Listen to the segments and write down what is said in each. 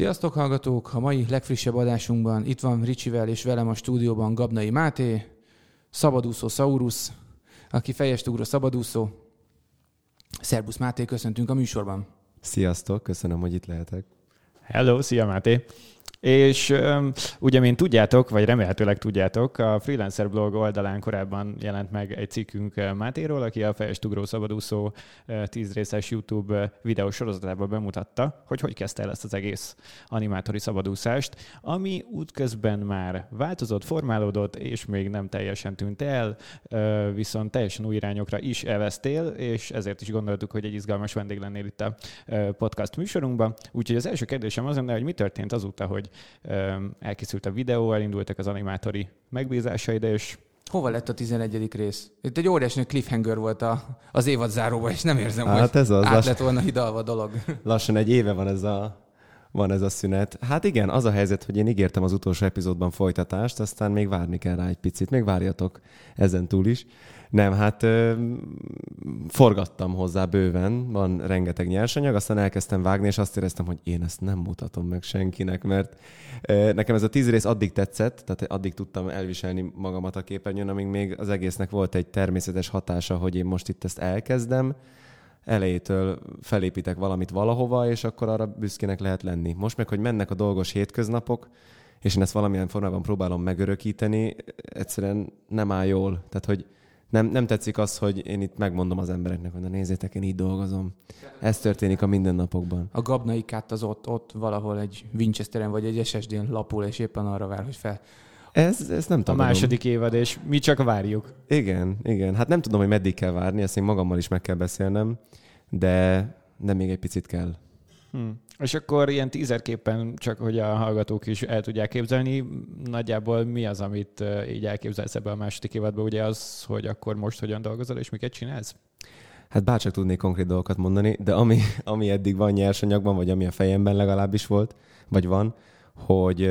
Sziasztok hallgatók! A mai legfrissebb adásunkban itt van Ricsivel és velem a stúdióban Gabnai Máté, szabadúszó Saurus, aki fejest ugró szabadúszó. Szerbusz Máté, köszöntünk a műsorban. Sziasztok, köszönöm, hogy itt lehetek. Hello, szia Máté! És ugye, mint tudjátok, vagy remélhetőleg tudjátok, a Freelancer blog oldalán korábban jelent meg egy cikkünk Mátéról, aki a Fejes Ugró Szabadúszó tíz részes YouTube videós sorozatában bemutatta, hogy hogy kezdte el ezt az egész animátori szabadúszást, ami útközben már változott, formálódott, és még nem teljesen tűnt el, viszont teljesen új irányokra is elvesztél, és ezért is gondoltuk, hogy egy izgalmas vendég lennél itt a podcast műsorunkban. Úgyhogy az első kérdésem az lenne, hogy mi történt azóta, hogy elkészült a videó, elindultak az animátori megbízásaid, és Hova lett a 11. rész? Itt egy óriási cliffhanger volt a, az évad záróba, és nem érzem, hát hogy ez az, át lett volna hidalva a dolog. Lassan egy éve van ez a van ez a szünet. Hát igen, az a helyzet, hogy én ígértem az utolsó epizódban folytatást, aztán még várni kell rá egy picit. Még várjatok ezen túl is. Nem, hát ö, forgattam hozzá bőven, van rengeteg nyersanyag, aztán elkezdtem vágni, és azt éreztem, hogy én ezt nem mutatom meg senkinek, mert ö, nekem ez a tíz rész addig tetszett, tehát addig tudtam elviselni magamat a képernyőn, amíg még az egésznek volt egy természetes hatása, hogy én most itt ezt elkezdem, elejétől felépítek valamit valahova, és akkor arra büszkének lehet lenni. Most meg, hogy mennek a dolgos hétköznapok, és én ezt valamilyen formában próbálom megörökíteni, egyszerűen nem áll jól. Tehát, hogy nem, nem tetszik az, hogy én itt megmondom az embereknek, hogy na nézzétek, én így dolgozom. Ez történik a mindennapokban. A gabnai kát az ott, ott valahol egy Winchesteren vagy egy SSD-n lapul, és éppen arra vár, hogy fel. Ez, ez nem a tagadom. második évad, és mi csak várjuk. Igen, igen. Hát nem tudom, hogy meddig kell várni, ezt én magammal is meg kell beszélnem, de, de még egy picit kell. Hm. És akkor ilyen tízerképpen, csak hogy a hallgatók is el tudják képzelni, nagyjából mi az, amit így elképzelsz ebbe a második évadban, ugye az, hogy akkor most hogyan dolgozol, és miket csinálsz? Hát bárcsak tudnék konkrét dolgokat mondani, de ami, ami eddig van nyersanyagban, vagy ami a fejemben legalábbis volt, vagy van, hogy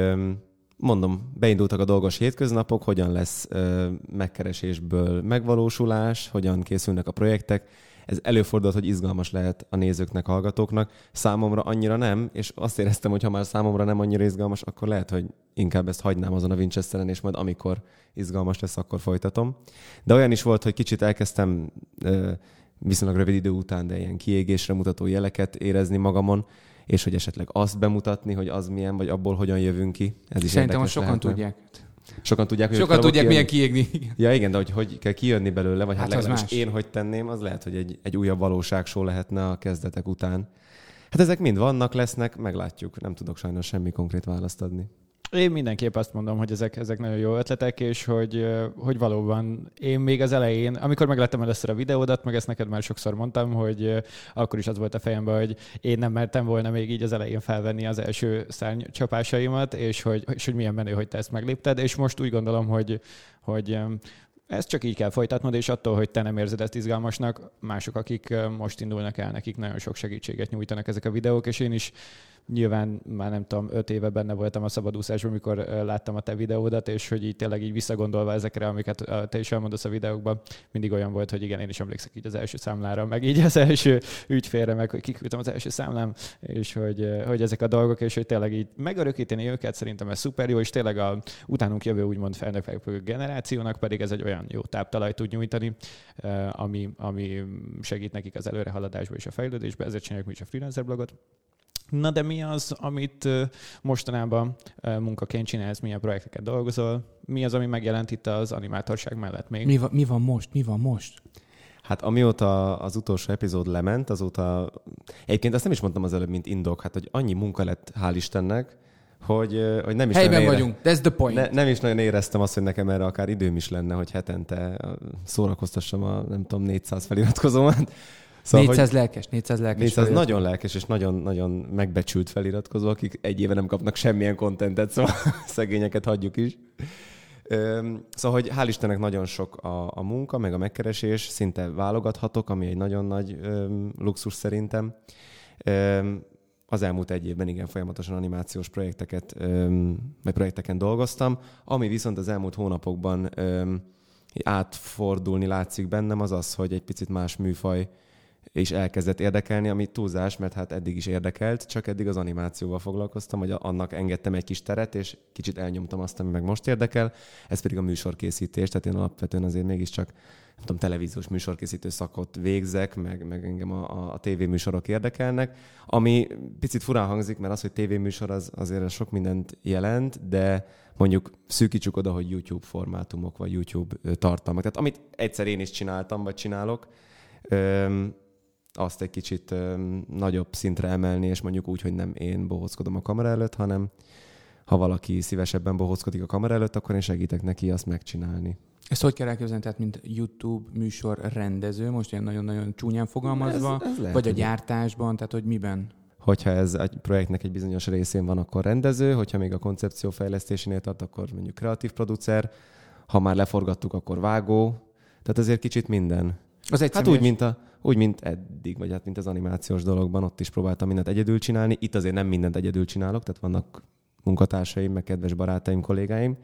mondom, beindultak a dolgos hétköznapok, hogyan lesz ö, megkeresésből megvalósulás, hogyan készülnek a projektek. Ez előfordult, hogy izgalmas lehet a nézőknek, hallgatóknak. Számomra annyira nem, és azt éreztem, hogy ha már számomra nem annyira izgalmas, akkor lehet, hogy inkább ezt hagynám azon a Winchesteren, és majd amikor izgalmas lesz, akkor folytatom. De olyan is volt, hogy kicsit elkezdtem ö, viszonylag rövid idő után, de ilyen kiégésre mutató jeleket érezni magamon, és hogy esetleg azt bemutatni, hogy az milyen, vagy abból hogyan jövünk ki. Ez is Szerintem most sokan lehetne. tudják. Sokan tudják, hogy Sokan tudják, milyen kijönni. kiégni. Ja igen, de hogy hogy kell kijönni belőle, vagy hát, Hát legalábbis én hogy tenném, az lehet, hogy egy, egy újabb valóságsó lehetne a kezdetek után. Hát ezek mind vannak, lesznek, meglátjuk. Nem tudok sajnos semmi konkrét választ adni. Én mindenképp azt mondom, hogy ezek, ezek nagyon jó ötletek, és hogy, hogy valóban én még az elején, amikor megláttam először a videódat, meg ezt neked már sokszor mondtam, hogy akkor is az volt a fejemben, hogy én nem mertem volna még így az elején felvenni az első szárnycsapásaimat, és hogy, és hogy milyen menő, hogy te ezt meglépted, és most úgy gondolom, hogy, hogy ezt csak így kell folytatnod, és attól, hogy te nem érzed ezt izgalmasnak, mások, akik most indulnak el, nekik nagyon sok segítséget nyújtanak ezek a videók, és én is nyilván már nem tudom, öt éve benne voltam a szabadúszásban, amikor láttam a te videódat, és hogy így tényleg így visszagondolva ezekre, amiket te is elmondasz a videókban, mindig olyan volt, hogy igen, én is emlékszek így az első számlára, meg így az első ügyfélre, meg hogy kiküldtem az első számlám, és hogy, hogy ezek a dolgok, és hogy tényleg így megörökíteni őket, szerintem ez szuper jó, és tényleg a utánunk jövő úgymond felnövekvő generációnak pedig ez egy olyan jó táptalaj tud nyújtani, ami, ami segít nekik az előrehaladásba és a fejlődésbe, ezért csináljuk mi is a freelancer blogot. Na de mi az, amit mostanában munkaként csinálsz, milyen projekteket dolgozol? Mi az, ami megjelent itt az animátorság mellett még? Mi van, mi van most? Mi van most? Hát amióta az utolsó epizód lement, azóta... Egyébként azt nem is mondtam az előbb, mint indok, hát hogy annyi munka lett, hál' Istennek, hogy, hogy nem is Helyben nagyon ére- vagyunk. That's the point. Ne, nem is nagyon éreztem azt, hogy nekem erre akár időm is lenne, hogy hetente szórakoztassam a nem tudom 400 feliratkozómat. Szóval, 400 hogy lelkes, 400 lelkes. 400 feliratkozó. nagyon lelkes és nagyon-nagyon megbecsült feliratkozó, akik egy éve nem kapnak semmilyen kontentet, szóval szegényeket hagyjuk is. Szóval, hogy hál' Istennek nagyon sok a, a munka, meg a megkeresés, szinte válogathatok, ami egy nagyon nagy öm, luxus szerintem. Öm, az elmúlt egy évben igen folyamatosan animációs projekteket, öm, vagy projekteken dolgoztam, ami viszont az elmúlt hónapokban öm, átfordulni látszik bennem, az az, hogy egy picit más műfaj és elkezdett érdekelni, ami túlzás, mert hát eddig is érdekelt, csak eddig az animációval foglalkoztam, hogy annak engedtem egy kis teret, és kicsit elnyomtam azt, ami meg most érdekel, ez pedig a műsorkészítés, tehát én alapvetően azért mégiscsak nem tudom, televíziós műsorkészítő szakot végzek, meg, meg engem a, a tévéműsorok érdekelnek, ami picit furán hangzik, mert az, hogy tévéműsor az azért sok mindent jelent, de mondjuk szűkítsük oda, hogy YouTube formátumok, vagy YouTube tartalmak. Tehát amit egyszer én is csináltam, vagy csinálok, azt egy kicsit nagyobb szintre emelni, és mondjuk úgy, hogy nem én bohózkodom a kamera előtt, hanem ha valaki szívesebben bohózkodik a kamera előtt, akkor én segítek neki azt megcsinálni. Ezt hogy kell elképzelni, tehát mint YouTube műsor rendező, most ilyen nagyon-nagyon csúnyán fogalmazva, ez, ez lehet, vagy a gyártásban, tehát hogy miben? Hogyha ez egy projektnek egy bizonyos részén van, akkor rendező, hogyha még a koncepció fejlesztésénél tart, akkor mondjuk kreatív producer, ha már leforgattuk, akkor vágó, tehát azért kicsit minden. Az egy hát úgy, mint a, úgy, mint eddig, vagy hát mint az animációs dologban, ott is próbáltam mindent egyedül csinálni. Itt azért nem mindent egyedül csinálok, tehát vannak munkatársaim, meg kedves barátaim, kollégáim,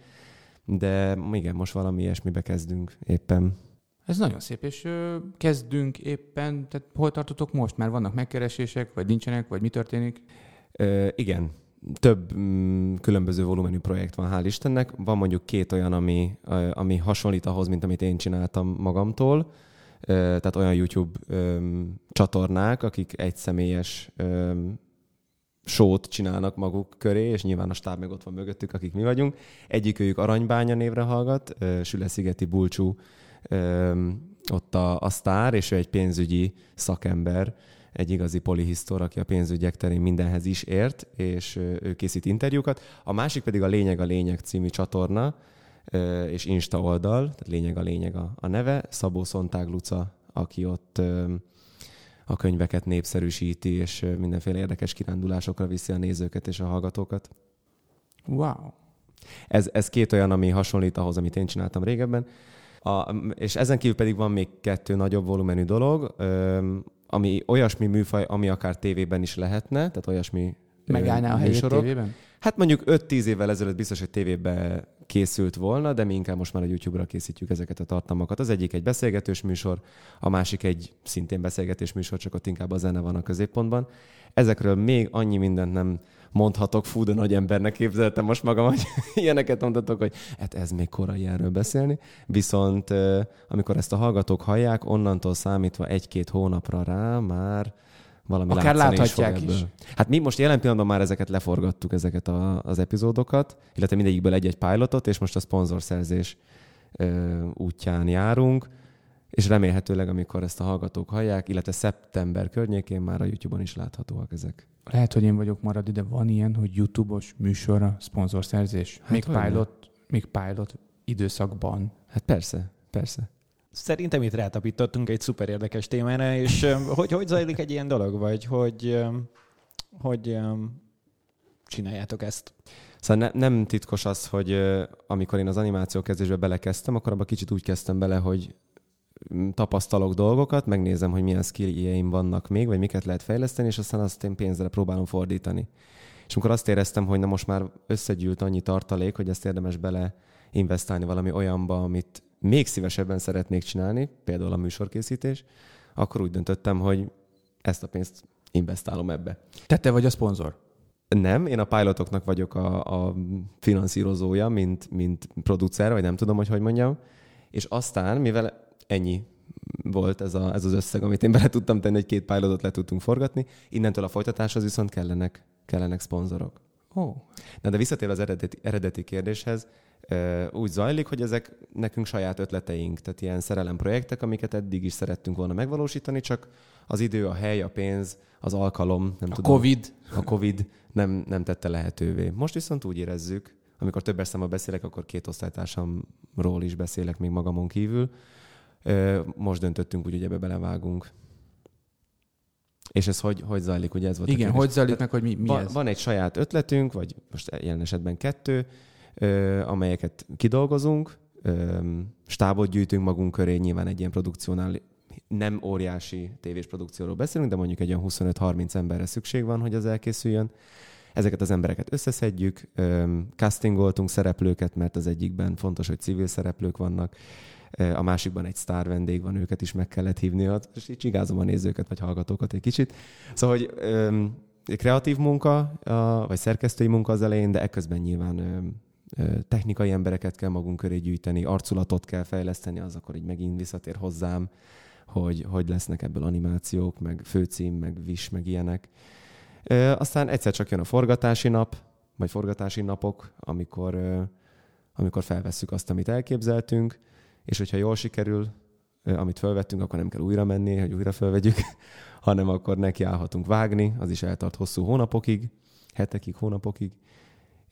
de igen, most valami ilyesmibe kezdünk éppen. Ez nagyon szép, és ö, kezdünk éppen, tehát hol tartotok most? Már vannak megkeresések, vagy nincsenek, vagy mi történik? Ö, igen, több mm, különböző volumenű projekt van, hál' Istennek. Van mondjuk két olyan, ami, ami hasonlít ahhoz, mint amit én csináltam magamtól tehát olyan YouTube csatornák, akik egy személyes sót csinálnak maguk köré, és nyilván a stáb meg ott van mögöttük, akik mi vagyunk. Egyik őjük Arany névre hallgat, Süle-szigeti Bulcsú ott a, a sztár, és ő egy pénzügyi szakember, egy igazi polihisztor, aki a pénzügyek terén mindenhez is ért, és ő készít interjúkat. A másik pedig a Lényeg a Lényeg című csatorna, és Insta oldal, tehát lényeg a lényeg a, a neve, Szabó Szontág Luca, aki ott a könyveket népszerűsíti, és mindenféle érdekes kirándulásokra viszi a nézőket és a hallgatókat. Wow! Ez, ez két olyan, ami hasonlít ahhoz, amit én csináltam régebben. A, és ezen kívül pedig van még kettő nagyobb volumenű dolog, ami olyasmi műfaj, ami akár tévében is lehetne, tehát olyasmi Megállná a helyét tévében? Hát mondjuk 5-10 évvel ezelőtt biztos, hogy tévébe készült volna, de mi inkább most már a YouTube-ra készítjük ezeket a tartalmakat. Az egyik egy beszélgetős műsor, a másik egy szintén beszélgetős műsor, csak ott inkább a zene van a középpontban. Ezekről még annyi mindent nem mondhatok, fú, de nagy embernek képzeltem most magam, hogy ilyeneket mondhatok, hogy hát ez még korai erről beszélni. Viszont amikor ezt a hallgatók hallják, onnantól számítva egy-két hónapra rá már valami Akár láthatják is, is. Hát mi most jelen pillanatban már ezeket leforgattuk, ezeket a, az epizódokat, illetve mindegyikből egy-egy pilotot, és most a szponzorszerzés ö, útján járunk, és remélhetőleg, amikor ezt a hallgatók hallják, illetve szeptember környékén már a YouTube-on is láthatóak ezek. Lehet, hogy én vagyok marad, de van ilyen, hogy YouTube-os műsorra szponzorszerzés? Hát még pilot, még pilot időszakban. Hát persze, persze. Szerintem itt rátapítottunk egy szuper érdekes témára, és hogy, hogy zajlik egy ilyen dolog, vagy hogy, hogy csináljátok ezt? Szóval ne, nem titkos az, hogy amikor én az animáció kezdésbe belekezdtem, akkor abban kicsit úgy kezdtem bele, hogy tapasztalok dolgokat, megnézem, hogy milyen skilljeim vannak még, vagy miket lehet fejleszteni, és aztán azt én pénzre próbálom fordítani. És amikor azt éreztem, hogy na most már összegyűlt annyi tartalék, hogy ezt érdemes bele investálni valami olyanba, amit még szívesebben szeretnék csinálni, például a műsorkészítés, akkor úgy döntöttem, hogy ezt a pénzt investálom ebbe. Te te vagy a szponzor? Nem, én a pilotoknak vagyok a, a finanszírozója, mint, mint producer, vagy nem tudom, hogy hogy mondjam. És aztán, mivel ennyi volt ez, a, ez az összeg, amit én bele tudtam tenni, hogy két pilotot le tudtunk forgatni, innentől a folytatáshoz viszont kellenek, kellenek szponzorok. Oh. Na, de visszatérve az eredeti, eredeti kérdéshez, úgy zajlik, hogy ezek nekünk saját ötleteink, tehát ilyen szerelemprojektek, amiket eddig is szerettünk volna megvalósítani, csak az idő, a hely, a pénz, az alkalom, nem a tudom. Covid. A Covid nem, nem tette lehetővé. Most viszont úgy érezzük, amikor többes számmal beszélek, akkor két osztálytársamról is beszélek még magamon kívül. Most döntöttünk úgy, hogy ebbe belevágunk. És ez hogy, hogy zajlik, ugye ez volt a Igen, kérdés. hogy zajlik meg, hogy mi, mi van, ez? van egy saját ötletünk, vagy most jelen esetben kettő, amelyeket kidolgozunk, stábot gyűjtünk magunk köré, nyilván egy ilyen produkciónál nem óriási tévés produkcióról beszélünk, de mondjuk egy olyan 25-30 emberre szükség van, hogy az elkészüljön. Ezeket az embereket összeszedjük, castingoltunk szereplőket, mert az egyikben fontos, hogy civil szereplők vannak, a másikban egy sztár vendég van, őket is meg kellett hívni, és így csigázom a nézőket vagy hallgatókat egy kicsit. Szóval, hogy kreatív munka, vagy szerkesztői munka az elején, de ekközben nyilván technikai embereket kell magunk köré gyűjteni, arculatot kell fejleszteni, az akkor így megint visszatér hozzám, hogy hogy lesznek ebből animációk, meg főcím, meg vis, meg ilyenek. Aztán egyszer csak jön a forgatási nap, vagy forgatási napok, amikor, amikor felvesszük azt, amit elképzeltünk, és hogyha jól sikerül, amit felvettünk, akkor nem kell újra menni, hogy újra felvegyük, hanem akkor nekiállhatunk vágni, az is eltart hosszú hónapokig, hetekig, hónapokig,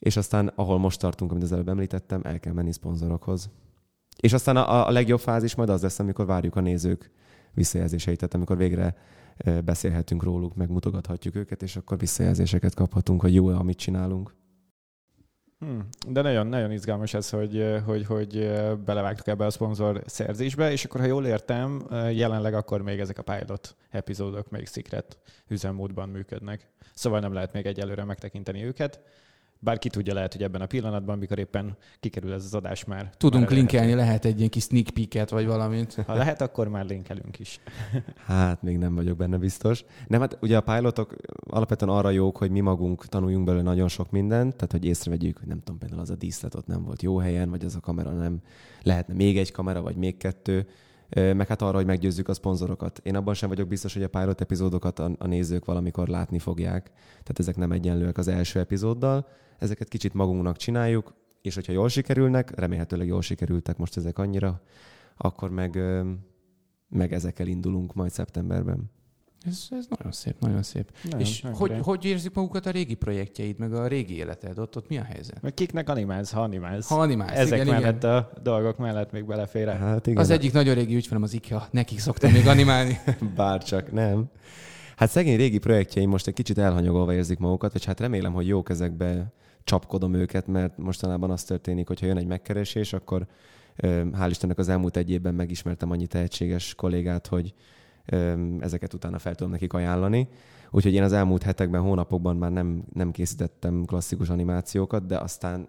és aztán, ahol most tartunk, amit az előbb említettem, el kell menni szponzorokhoz. És aztán a, a legjobb fázis majd az lesz, amikor várjuk a nézők visszajelzéseit, tehát amikor végre beszélhetünk róluk, megmutogathatjuk őket, és akkor visszajelzéseket kaphatunk, hogy jó-e, amit csinálunk. Hmm. De nagyon, nagyon izgalmas ez, hogy, hogy, hogy belevágtuk ebbe a szponzor szerzésbe, és akkor, ha jól értem, jelenleg akkor még ezek a pilot epizódok még secret üzemmódban működnek. Szóval nem lehet még egyelőre megtekinteni őket. Bár ki tudja, lehet, hogy ebben a pillanatban, mikor éppen kikerül ez az adás már. Tudunk már linkelni, lehet egy ilyen kis sneak peeket, vagy valamit. Ha lehet, akkor már linkelünk is. Hát, még nem vagyok benne biztos. Nem, hát ugye a pilotok alapvetően arra jók, hogy mi magunk tanuljunk belőle nagyon sok mindent, tehát hogy észrevegyük, hogy nem tudom, például az a díszlet ott nem volt jó helyen, vagy az a kamera nem, lehetne még egy kamera, vagy még kettő, meg hát arra, hogy meggyőzzük a szponzorokat. Én abban sem vagyok biztos, hogy a pilot epizódokat a, nézők valamikor látni fogják. Tehát ezek nem egyenlőek az első epizóddal, ezeket kicsit magunknak csináljuk, és hogyha jól sikerülnek, remélhetőleg jól sikerültek most ezek annyira, akkor meg, meg ezekkel indulunk majd szeptemberben. Ez, ez nagyon szép, nagyon szép. Nagyon, és nagyon hogy, hogy érzik magukat a régi projektjeid, meg a régi életed? Ott, ott mi a helyzet? Meg kiknek animálsz, ha animálsz. Ha animálsz, Ezek igen, mellett igen. a dolgok mellett még belefér el. Hát igen, Az egyik nagyon régi ügyfelem az IKEA, nekik szoktam még animálni. bárcsak nem. Hát szegény régi projektjeim most egy kicsit elhanyagolva érzik magukat, és hát remélem, hogy jó kezekbe csapkodom őket, mert mostanában az történik, hogy ha jön egy megkeresés, akkor hál' Istennek az elmúlt egy évben megismertem annyi tehetséges kollégát, hogy ezeket utána fel tudom nekik ajánlani. Úgyhogy én az elmúlt hetekben, hónapokban már nem, nem készítettem klasszikus animációkat, de aztán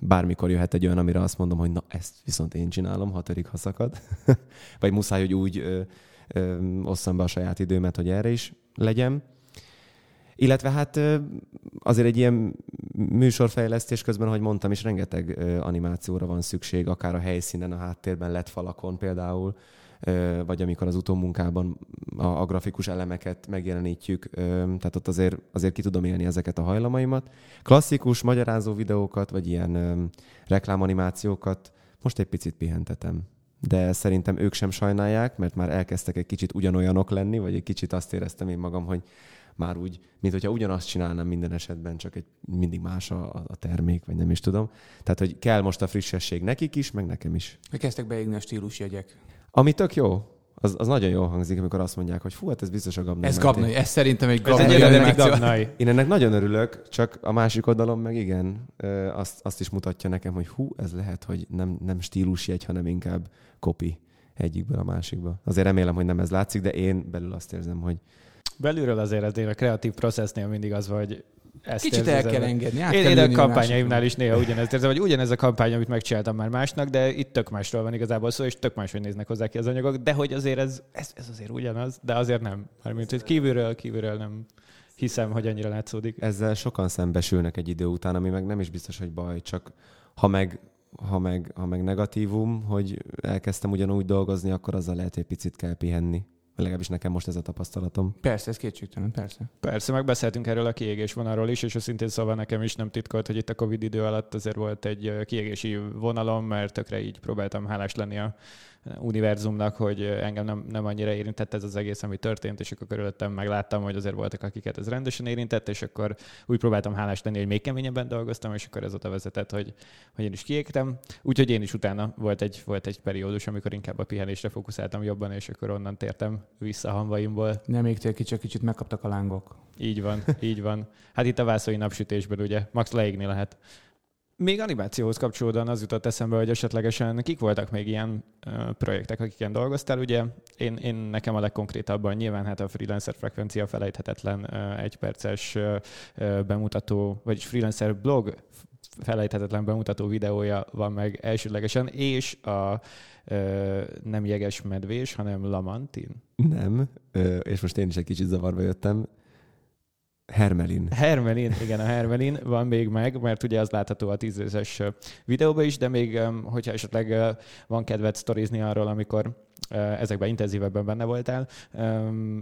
bármikor jöhet egy olyan, amire azt mondom, hogy na ezt viszont én csinálom, ha törik, ha szakad. Vagy muszáj, hogy úgy ö, ö, osszam be a saját időmet, hogy erre is legyen. Illetve hát azért egy ilyen műsorfejlesztés közben, ahogy mondtam is, rengeteg animációra van szükség, akár a helyszínen, a háttérben, lett falakon például, vagy amikor az utómunkában a, a grafikus elemeket megjelenítjük, tehát ott azért, azért ki tudom élni ezeket a hajlamaimat. Klasszikus magyarázó videókat, vagy ilyen reklámanimációkat most egy picit pihentetem. De szerintem ők sem sajnálják, mert már elkezdtek egy kicsit ugyanolyanok lenni, vagy egy kicsit azt éreztem én magam, hogy már úgy, mint hogyha ugyanazt csinálnám minden esetben, csak egy mindig más a, a termék, vagy nem is tudom. Tehát, hogy kell most a frissesség nekik is, meg nekem is. Kezdtek beégni a stílusjegyek. Ami tök jó, az, az nagyon jól hangzik, amikor azt mondják, hogy fú, hát ez biztos a Gabnai Ez Máté. Gabnai, ez szerintem egy Ez Gabnai egy eredeti animáció. Gabnai. Én ennek nagyon örülök, csak a másik oldalon meg igen, azt, azt is mutatja nekem, hogy hú, ez lehet, hogy nem, nem stílusjegy, hanem inkább kopi egyikből a másikba. Azért remélem, hogy nem ez látszik, de én belül azt érzem, hogy Belülről azért ez a kreatív processznél mindig az, vagy ezt Kicsit érzed, el kell engedni. át Én, kell én a kampányaimnál is néha ugyanezt érzem, hogy ugyanez a kampány, amit megcsináltam már másnak, de itt tök másról van igazából szó, és tök máshogy néznek hozzá ki az anyagok, de hogy azért ez, ez, ez azért ugyanaz, de azért nem. Mármint, hogy kívülről, kívülről nem hiszem, hogy annyira látszódik. ezzel sokan szembesülnek egy idő után, ami meg nem is biztos, hogy baj, csak ha meg, ha meg, ha meg negatívum, hogy elkezdtem ugyanúgy dolgozni, akkor azzal lehet, hogy egy picit kell pihenni. Legalábbis nekem most ez a tapasztalatom. Persze, ez kétségtelen, persze. Persze, megbeszéltünk erről a kiégés vonalról is, és őszintén szóval nekem is nem titkolt, hogy itt a Covid idő alatt azért volt egy kiégési vonalom, mert tökre így próbáltam hálás lenni a univerzumnak, hogy engem nem, nem annyira érintett ez az egész, ami történt, és akkor körülöttem megláttam, hogy azért voltak, akiket ez rendesen érintett, és akkor úgy próbáltam hálás lenni, hogy még keményebben dolgoztam, és akkor ez oda vezetett, hogy, hogy én is kiégtem. Úgyhogy én is utána volt egy, volt egy periódus, amikor inkább a pihenésre fókuszáltam jobban, és akkor onnan tértem vissza hamvaimból. Nem égtél ki, csak kicsit megkaptak a lángok. Így van, így van. Hát itt a vászói napsütésben ugye max leégni lehet. Még animációhoz kapcsolódóan az jutott eszembe, hogy esetlegesen kik voltak még ilyen uh, projektek, akiken dolgoztál. Ugye én, én nekem a legkonkrétabban nyilván hát a freelancer frekvencia felejthetetlen uh, egyperces bemutató, vagyis freelancer blog felejthetetlen bemutató videója van meg elsődlegesen, és a nem jeges medvés, hanem Lamantin. Nem, és most én is egy kicsit zavarba jöttem. Hermelin. Hermelin, igen, a Hermelin van még meg, mert ugye az látható a tízezes videóban is, de még, hogyha esetleg van kedved sztorizni arról, amikor ezekben intenzívebben benne voltál,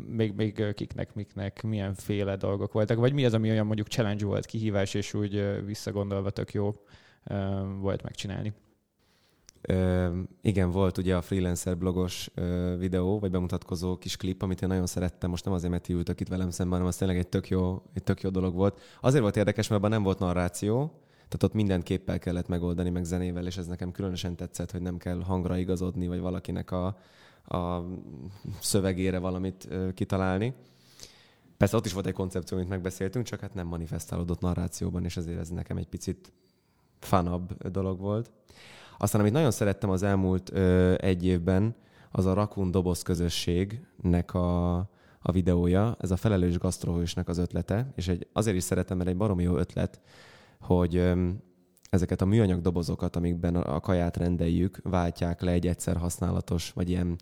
még, még kiknek, miknek, milyen féle dolgok voltak, vagy mi az, ami olyan mondjuk challenge volt, kihívás, és úgy visszagondolva tök jó volt megcsinálni? Ö, igen, volt ugye a freelancer blogos ö, videó, vagy bemutatkozó kis klip, amit én nagyon szerettem. Most nem azért, mert ti ültök itt velem szemben, hanem az tényleg egy tök jó, egy tök jó dolog volt. Azért volt érdekes, mert abban nem volt narráció, tehát ott minden képpel kellett megoldani, meg zenével, és ez nekem különösen tetszett, hogy nem kell hangra igazodni, vagy valakinek a, a szövegére valamit ö, kitalálni. Persze ott is volt egy koncepció, amit megbeszéltünk, csak hát nem manifestálódott narrációban, és ezért ez nekem egy picit fanabb dolog volt. Aztán, amit nagyon szerettem az elmúlt ö, egy évben, az a Rakun Doboz közösségnek a, a videója, ez a felelős gasztrohősnek az ötlete, és egy, azért is szeretem, mert egy baromi jó ötlet, hogy ö, ezeket a műanyag dobozokat, amikben a kaját rendeljük, váltják le egy egyszer használatos, vagy ilyen,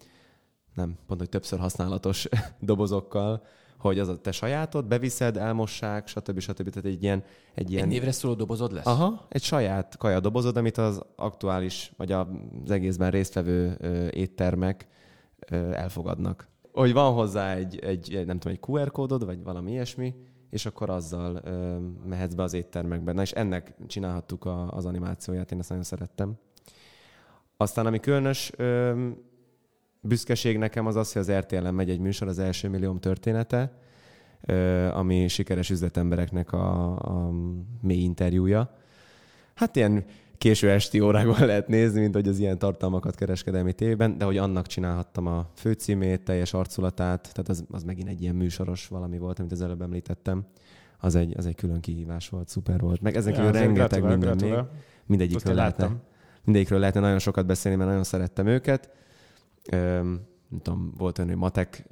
nem, pont, hogy többször használatos dobozokkal, hogy az a te sajátod, beviszed, elmossák, stb. stb. Tehát egy ilyen... Egy, ilyen... egy névre szóló dobozod lesz? Aha, egy saját kaja dobozod, amit az aktuális, vagy az egészben résztvevő éttermek elfogadnak. Hogy van hozzá egy, egy, nem tudom, egy QR kódod, vagy valami ilyesmi, és akkor azzal ö, mehetsz be az éttermekbe. Na és ennek csinálhattuk a, az animációját, én ezt nagyon szerettem. Aztán ami különös ö, büszkeség nekem az az, hogy az RTL-en megy egy műsor, az első millióm története, ami sikeres üzletembereknek a, a mély interjúja. Hát ilyen késő esti órákban lehet nézni, mint hogy az ilyen tartalmakat kereskedelmi tévében, de hogy annak csinálhattam a főcímét, teljes arculatát, tehát az, az megint egy ilyen műsoros valami volt, amit az előbb említettem. Az egy, az egy külön kihívás volt, szuper volt. Meg ezen kívül ja, rengeteg minden gratulál. még. Mindegyikről lehetne, mindegyikről lehetne nagyon sokat beszélni, mert nagyon szerettem őket nem tudom, volt olyan, hogy matek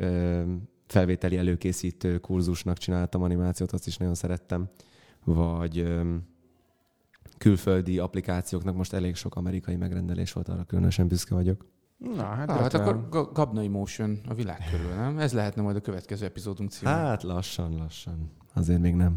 felvételi előkészítő kurzusnak csináltam animációt, azt is nagyon szerettem. Vagy külföldi applikációknak most elég sok amerikai megrendelés volt, arra különösen büszke vagyok. Na, hát, ah, hát akkor Gabnai Motion a világ körül, nem? Ez lehetne majd a következő epizódunk címe. Hát lassan, lassan. Azért még nem.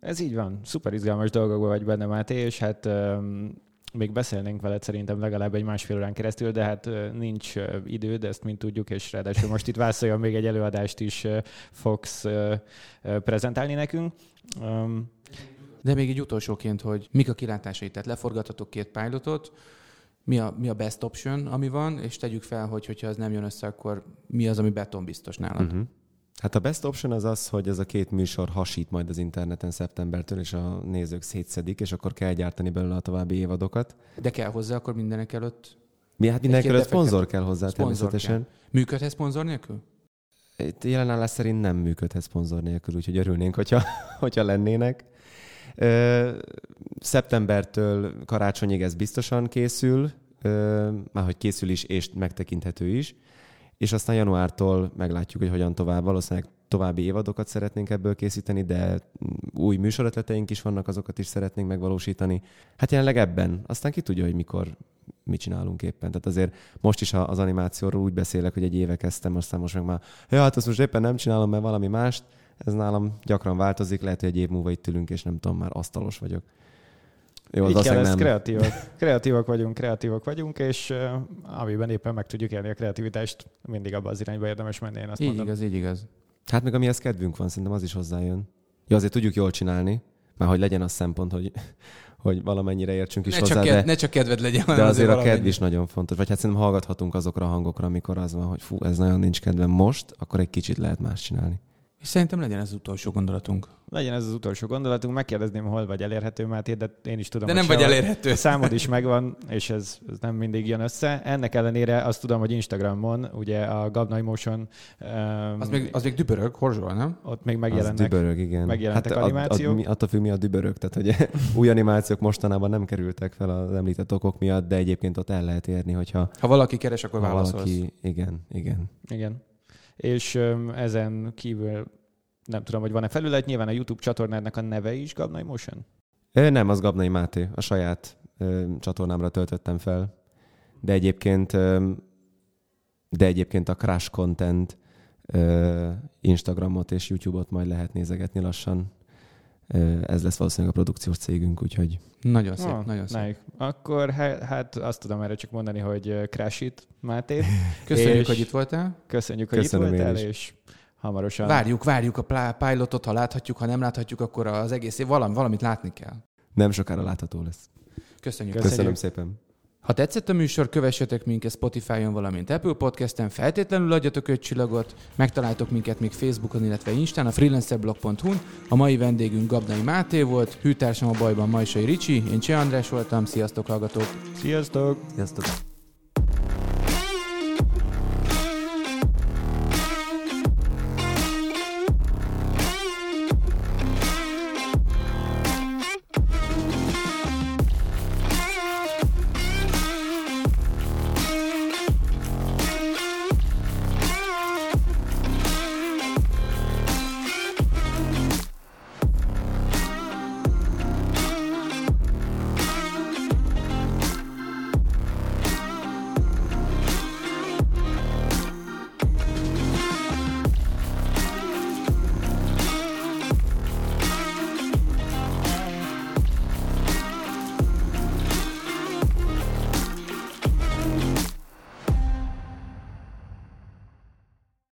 Ez így van. Szuper izgalmas dolgokban vagy benne, Máté, és hát um, még beszélnénk veled szerintem legalább egy másfél órán keresztül, de hát nincs idő, de ezt mind tudjuk, és ráadásul most itt Vászoljon még egy előadást is fogsz prezentálni nekünk. De még egy utolsóként, hogy mik a kilátásai, tehát leforgathatok két pilotot, mi a, mi a best option, ami van, és tegyük fel, hogy hogyha ez nem jön össze, akkor mi az, ami beton biztos nálad. Uh-huh. Hát a best option az az, hogy ez a két műsor hasít majd az interneten szeptembertől, és a nézők szétszedik, és akkor kell gyártani belőle a további évadokat. De kell hozzá akkor mindenek előtt? Mi, hát mindenek előtt szponzor kell hozzá szponzor természetesen. Kell. Működhet szponzor nélkül? Itt jelenállás szerint nem működhet szponzor nélkül, úgyhogy örülnénk, hogyha, hogyha lennének. Ö, szeptembertől karácsonyig ez biztosan készül, ö, már hogy készül is, és megtekinthető is és aztán januártól meglátjuk, hogy hogyan tovább. Valószínűleg további évadokat szeretnénk ebből készíteni, de új műsorötleteink is vannak, azokat is szeretnénk megvalósítani. Hát jelenleg ebben. Aztán ki tudja, hogy mikor mit csinálunk éppen. Tehát azért most is az animációról úgy beszélek, hogy egy éve kezdtem, aztán most meg már, ja, hát azt most éppen nem csinálom, mert valami mást. Ez nálam gyakran változik, lehet, hogy egy év múlva itt ülünk, és nem tudom, már asztalos vagyok. Jó, Így kell, ez kreatívak. kreatívak vagyunk, kreatívak vagyunk, és uh, amiben éppen meg tudjuk élni a kreativitást, mindig abban az irányba érdemes menni, én azt így mondom. igaz, így igaz. Hát meg amihez kedvünk van, szerintem az is hozzájön. Jó, azért tudjuk jól csinálni, mert hogy legyen az szempont, hogy, hogy valamennyire értsünk is Ne hozzá, csak, de, ne csak kedved legyen, de hanem azért a kedv is nagyon fontos. Vagy hát szerintem hallgathatunk azokra a hangokra, amikor az van, hogy fú, ez nagyon nincs kedvem most, akkor egy kicsit lehet más csinálni. És szerintem legyen ez az utolsó gondolatunk. Legyen ez az utolsó gondolatunk, megkérdezném, hol vagy elérhető, Máté, de én is tudom, De hogy nem vagy sehol. elérhető. A számod is megvan, és ez, ez nem mindig jön össze. Ennek ellenére azt tudom, hogy Instagramon, ugye a Gabnai Motion, um, Az még, az még dübörög, horzsol, nem? ott még Az megjelennek. dübörög, igen. megjelentek ad- animációk. Ad, mi, attól függ, mi a dübörög. Tehát, hogy új animációk mostanában nem kerültek fel az említett okok miatt, de egyébként ott el lehet érni, hogyha Ha valaki keres, akkor válaszolsz. valaki... Igen, igen. Igen. És ezen kívül nem tudom, hogy van-e felület, nyilván a YouTube csatornádnak a neve is Gabnai Motion. Nem, az Gabnai Máté. A saját csatornámra töltöttem fel. De egyébként, de egyébként a Crash Content Instagramot és YouTube-ot majd lehet nézegetni lassan. Ez lesz valószínűleg a produkciós cégünk, úgyhogy Nagyon szép, Ah, nagyon szép. nice. Akkor hát, azt tudom erre csak mondani, hogy uh, crash it, Máté. Köszönjük, És- hogy itt voltál. Köszönjük, hogy Köszönöm itt voltál, és hamarosan. Várjuk, várjuk a pilotot, ha láthatjuk, ha nem láthatjuk, akkor az egész év valami, valamit látni kell. nem sokára látható lesz. Köszönjük. Köszönjük. Köszönöm szépen. Ha tetszett a műsor, kövessetek minket Spotify-on, valamint Apple Podcast-en, feltétlenül adjatok öt csillagot, megtaláltok minket még Facebookon, illetve Instán, a freelancerblog.hu-n. A mai vendégünk Gabnai Máté volt, hűtársam a bajban Majsai Ricsi, én Cseh András voltam, sziasztok hallgatók! Sziasztok! Sziasztok!